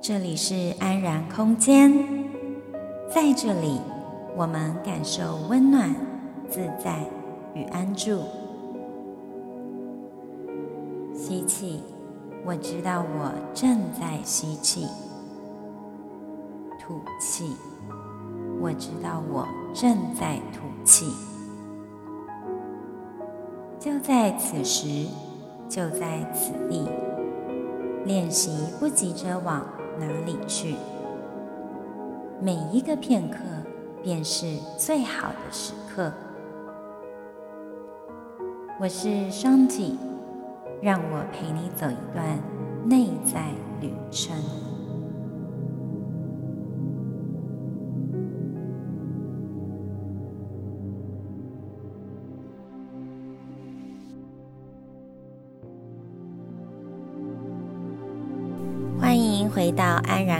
这里是安然空间，在这里，我们感受温暖、自在与安住。吸气，我知道我正在吸气；吐气，我知道我正在吐气。就在此时，就在此地，练习不急着往哪里去？每一个片刻便是最好的时刻。我是双姐让我陪你走一段内在旅程。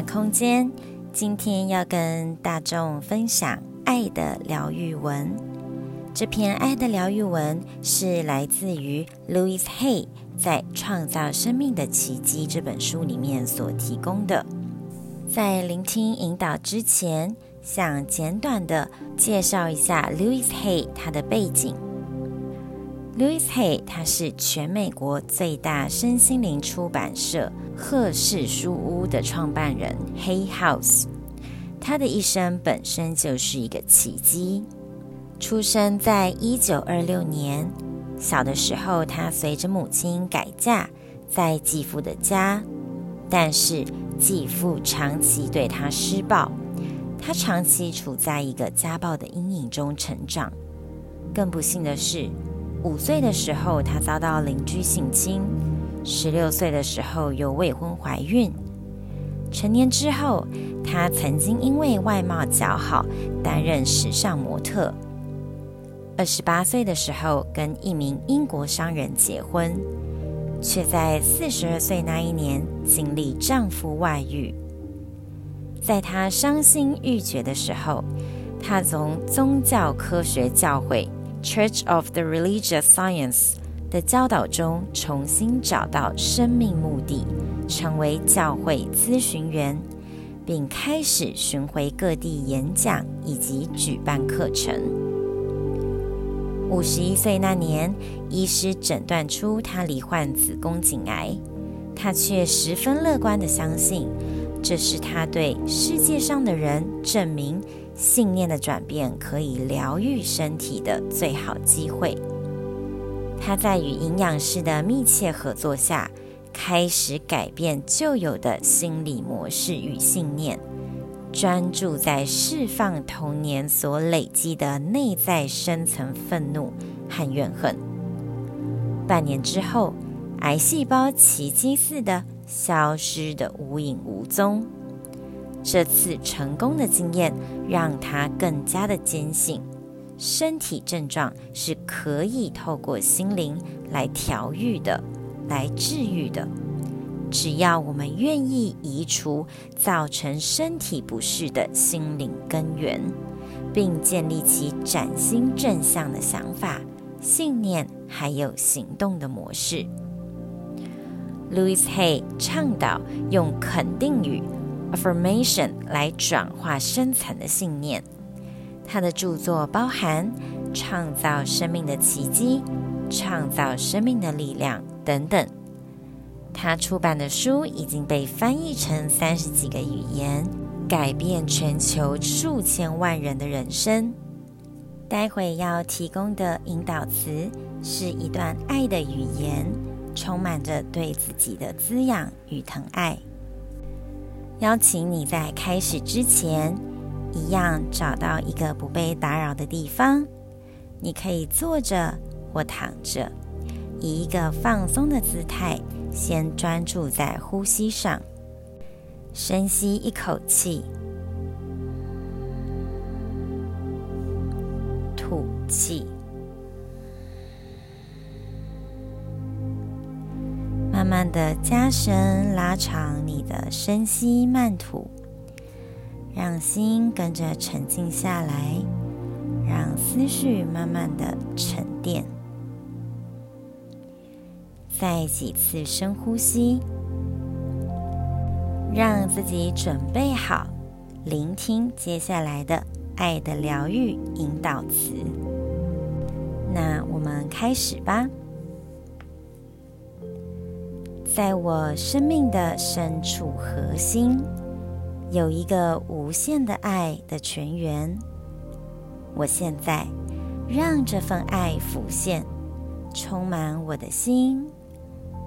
空间，今天要跟大众分享爱的疗愈文。这篇爱的疗愈文是来自于 Louis Hay 在《创造生命的奇迹》这本书里面所提供的。在聆听引导之前，想简短的介绍一下 Louis Hay 他的背景。Louis Hay 她是全美国最大身心灵出版社。赫氏书屋的创办人 Hay House，他的一生本身就是一个奇迹。出生在一九二六年，小的时候他随着母亲改嫁在继父的家，但是继父长期对他施暴，他长期处在一个家暴的阴影中成长。更不幸的是，五岁的时候她遭到邻居性侵。十六岁的时候又未婚怀孕，成年之后，她曾经因为外貌姣好担任时尚模特。二十八岁的时候跟一名英国商人结婚，却在四十二岁那一年经历丈夫外遇。在她伤心欲绝的时候，她从宗教科学教会 （Church of the Religious Science）。的教导中重新找到生命目的，成为教会咨询员，并开始巡回各地演讲以及举办课程。五十一岁那年，医师诊断出他罹患子宫颈癌，他却十分乐观地相信，这是他对世界上的人证明信念的转变可以疗愈身体的最好机会。他在与营养师的密切合作下，开始改变旧有的心理模式与信念，专注在释放童年所累积的内在深层愤怒和怨恨。半年之后，癌细胞奇迹似的消失得无影无踪。这次成功的经验让他更加的坚信。身体症状是可以透过心灵来调愈的，来治愈的。只要我们愿意移除造成身体不适的心灵根源，并建立起崭新正向的想法、信念，还有行动的模式。Louis Hay 倡导用肯定语 （affirmation） 来转化深层的信念。他的著作包含《创造生命的奇迹》《创造生命的力量》等等。他出版的书已经被翻译成三十几个语言，改变全球数千万人的人生。待会要提供的引导词是一段爱的语言，充满着对自己的滋养与疼爱。邀请你在开始之前，一样找到一个不被打扰的地方，你可以坐着或躺着，以一个放松的姿态，先专注在呼吸上。深吸一口气，吐气，慢的加深拉长你的深吸慢吐。让心跟着沉静下来，让思绪慢慢的沉淀。再几次深呼吸，让自己准备好，聆听接下来的爱的疗愈引导词。那我们开始吧。在我生命的深处核心，有一个无限的爱的泉源。我现在让这份爱浮现，充满我的心、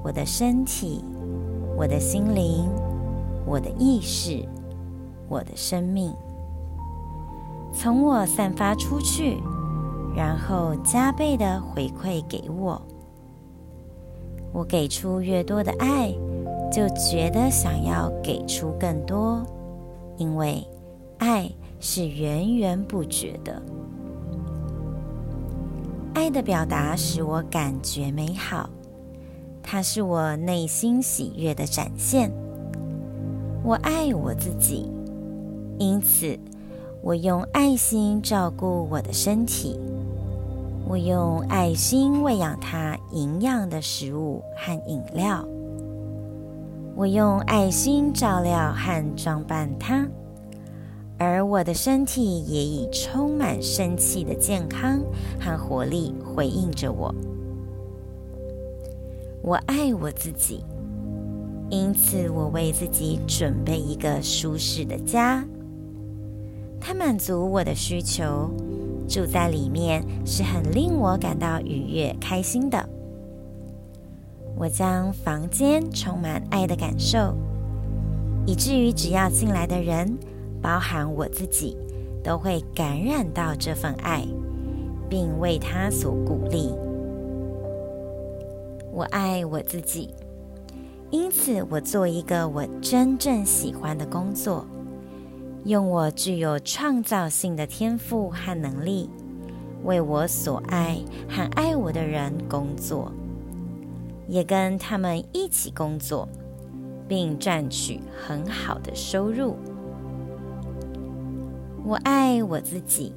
我的身体、我的心灵、我的意识、我的生命，从我散发出去，然后加倍的回馈给我。我给出越多的爱，就觉得想要给出更多，因为爱是源源不绝的。爱的表达使我感觉美好，它是我内心喜悦的展现。我爱我自己，因此我用爱心照顾我的身体，我用爱心喂养它营养的食物和饮料，我用爱心照料和装扮它。而我的身体也以充满生气的健康和活力回应着我。我爱我自己，因此我为自己准备一个舒适的家。它满足我的需求，住在里面是很令我感到愉悦、开心的。我将房间充满爱的感受，以至于只要进来的人。包含我自己，都会感染到这份爱，并为他所鼓励。我爱我自己，因此我做一个我真正喜欢的工作，用我具有创造性的天赋和能力，为我所爱和爱我的人工作，也跟他们一起工作，并赚取很好的收入。我爱我自己，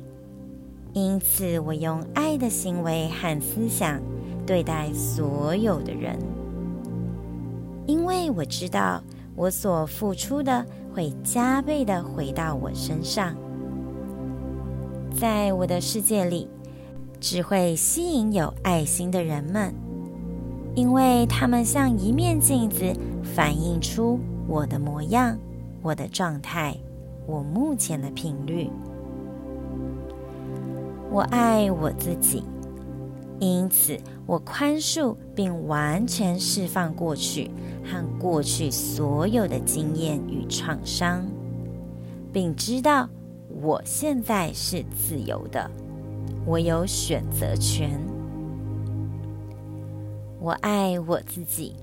因此我用爱的行为和思想对待所有的人，因为我知道我所付出的会加倍的回到我身上。在我的世界里，只会吸引有爱心的人们，因为他们像一面镜子，反映出我的模样，我的状态。我目前的频率，我爱我自己，因此我宽恕并完全释放过去和过去所有的经验与创伤，并知道我现在是自由的，我有选择权。我爱我自己，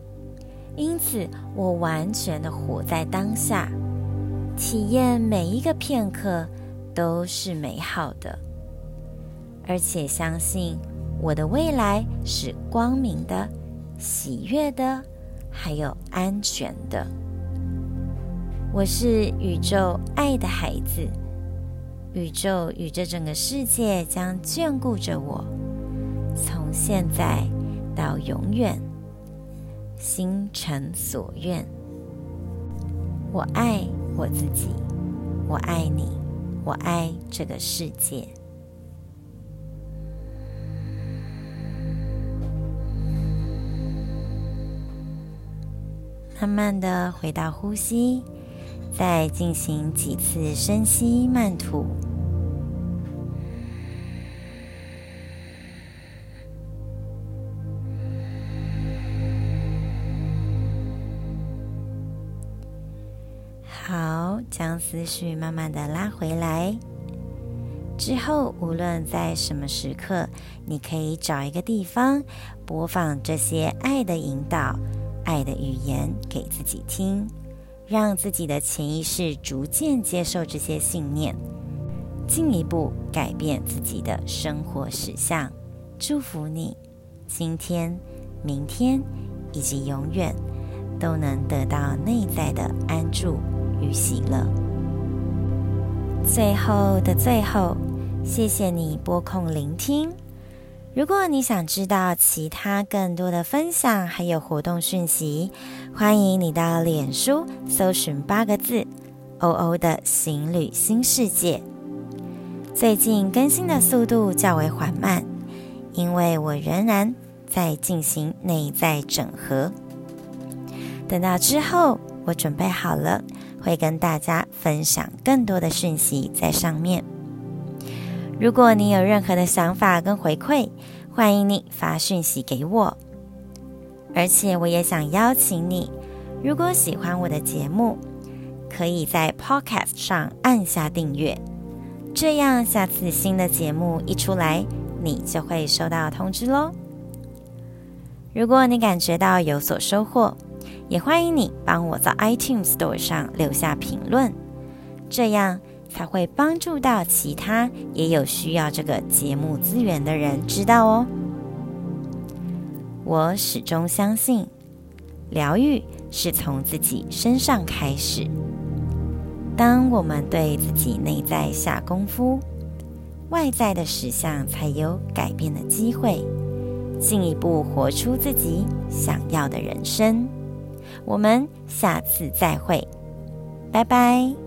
因此我完全的活在当下。体验每一个片刻都是美好的，而且相信我的未来是光明的、喜悦的，还有安全的。我是宇宙爱的孩子，宇宙与这整个世界将眷顾着我，从现在到永远，心诚所愿。我爱。我自己，我爱你，我爱这个世界。慢慢的回到呼吸，再进行几次深吸慢吐。好，将思绪慢慢的拉回来。之后，无论在什么时刻，你可以找一个地方播放这些爱的引导、爱的语言给自己听，让自己的潜意识逐渐接受这些信念，进一步改变自己的生活实相。祝福你，今天、明天以及永远都能得到内在的安住。与喜乐。最后的最后，谢谢你拨空聆听，如果你想知道其他更多的分享还有活动讯息，欢迎你到脸书搜寻八个字“欧欧的行旅新世界”。最近更新的速度较为缓慢，因为我仍然在进行内在整合。等到之后我准备好了，会跟大家分享更多的讯息在上面。如果你有任何的想法跟回馈，欢迎你发讯息给我。而且我也想邀请你，如果喜欢我的节目，可以在 Podcast 上按下订阅，这样下次新的节目一出来，你就会收到通知喽。如果你感觉到有所收获，也欢迎你帮我在 iTunes Store 上留下评论，这样。才会帮助到其他也有需要这个节目资源的人知道哦。我始终相信，疗愈是从自己身上开始。当我们对自己内在下功夫，外在的实相才有改变的机会，进一步活出自己想要的人生。我们下次再会，拜拜。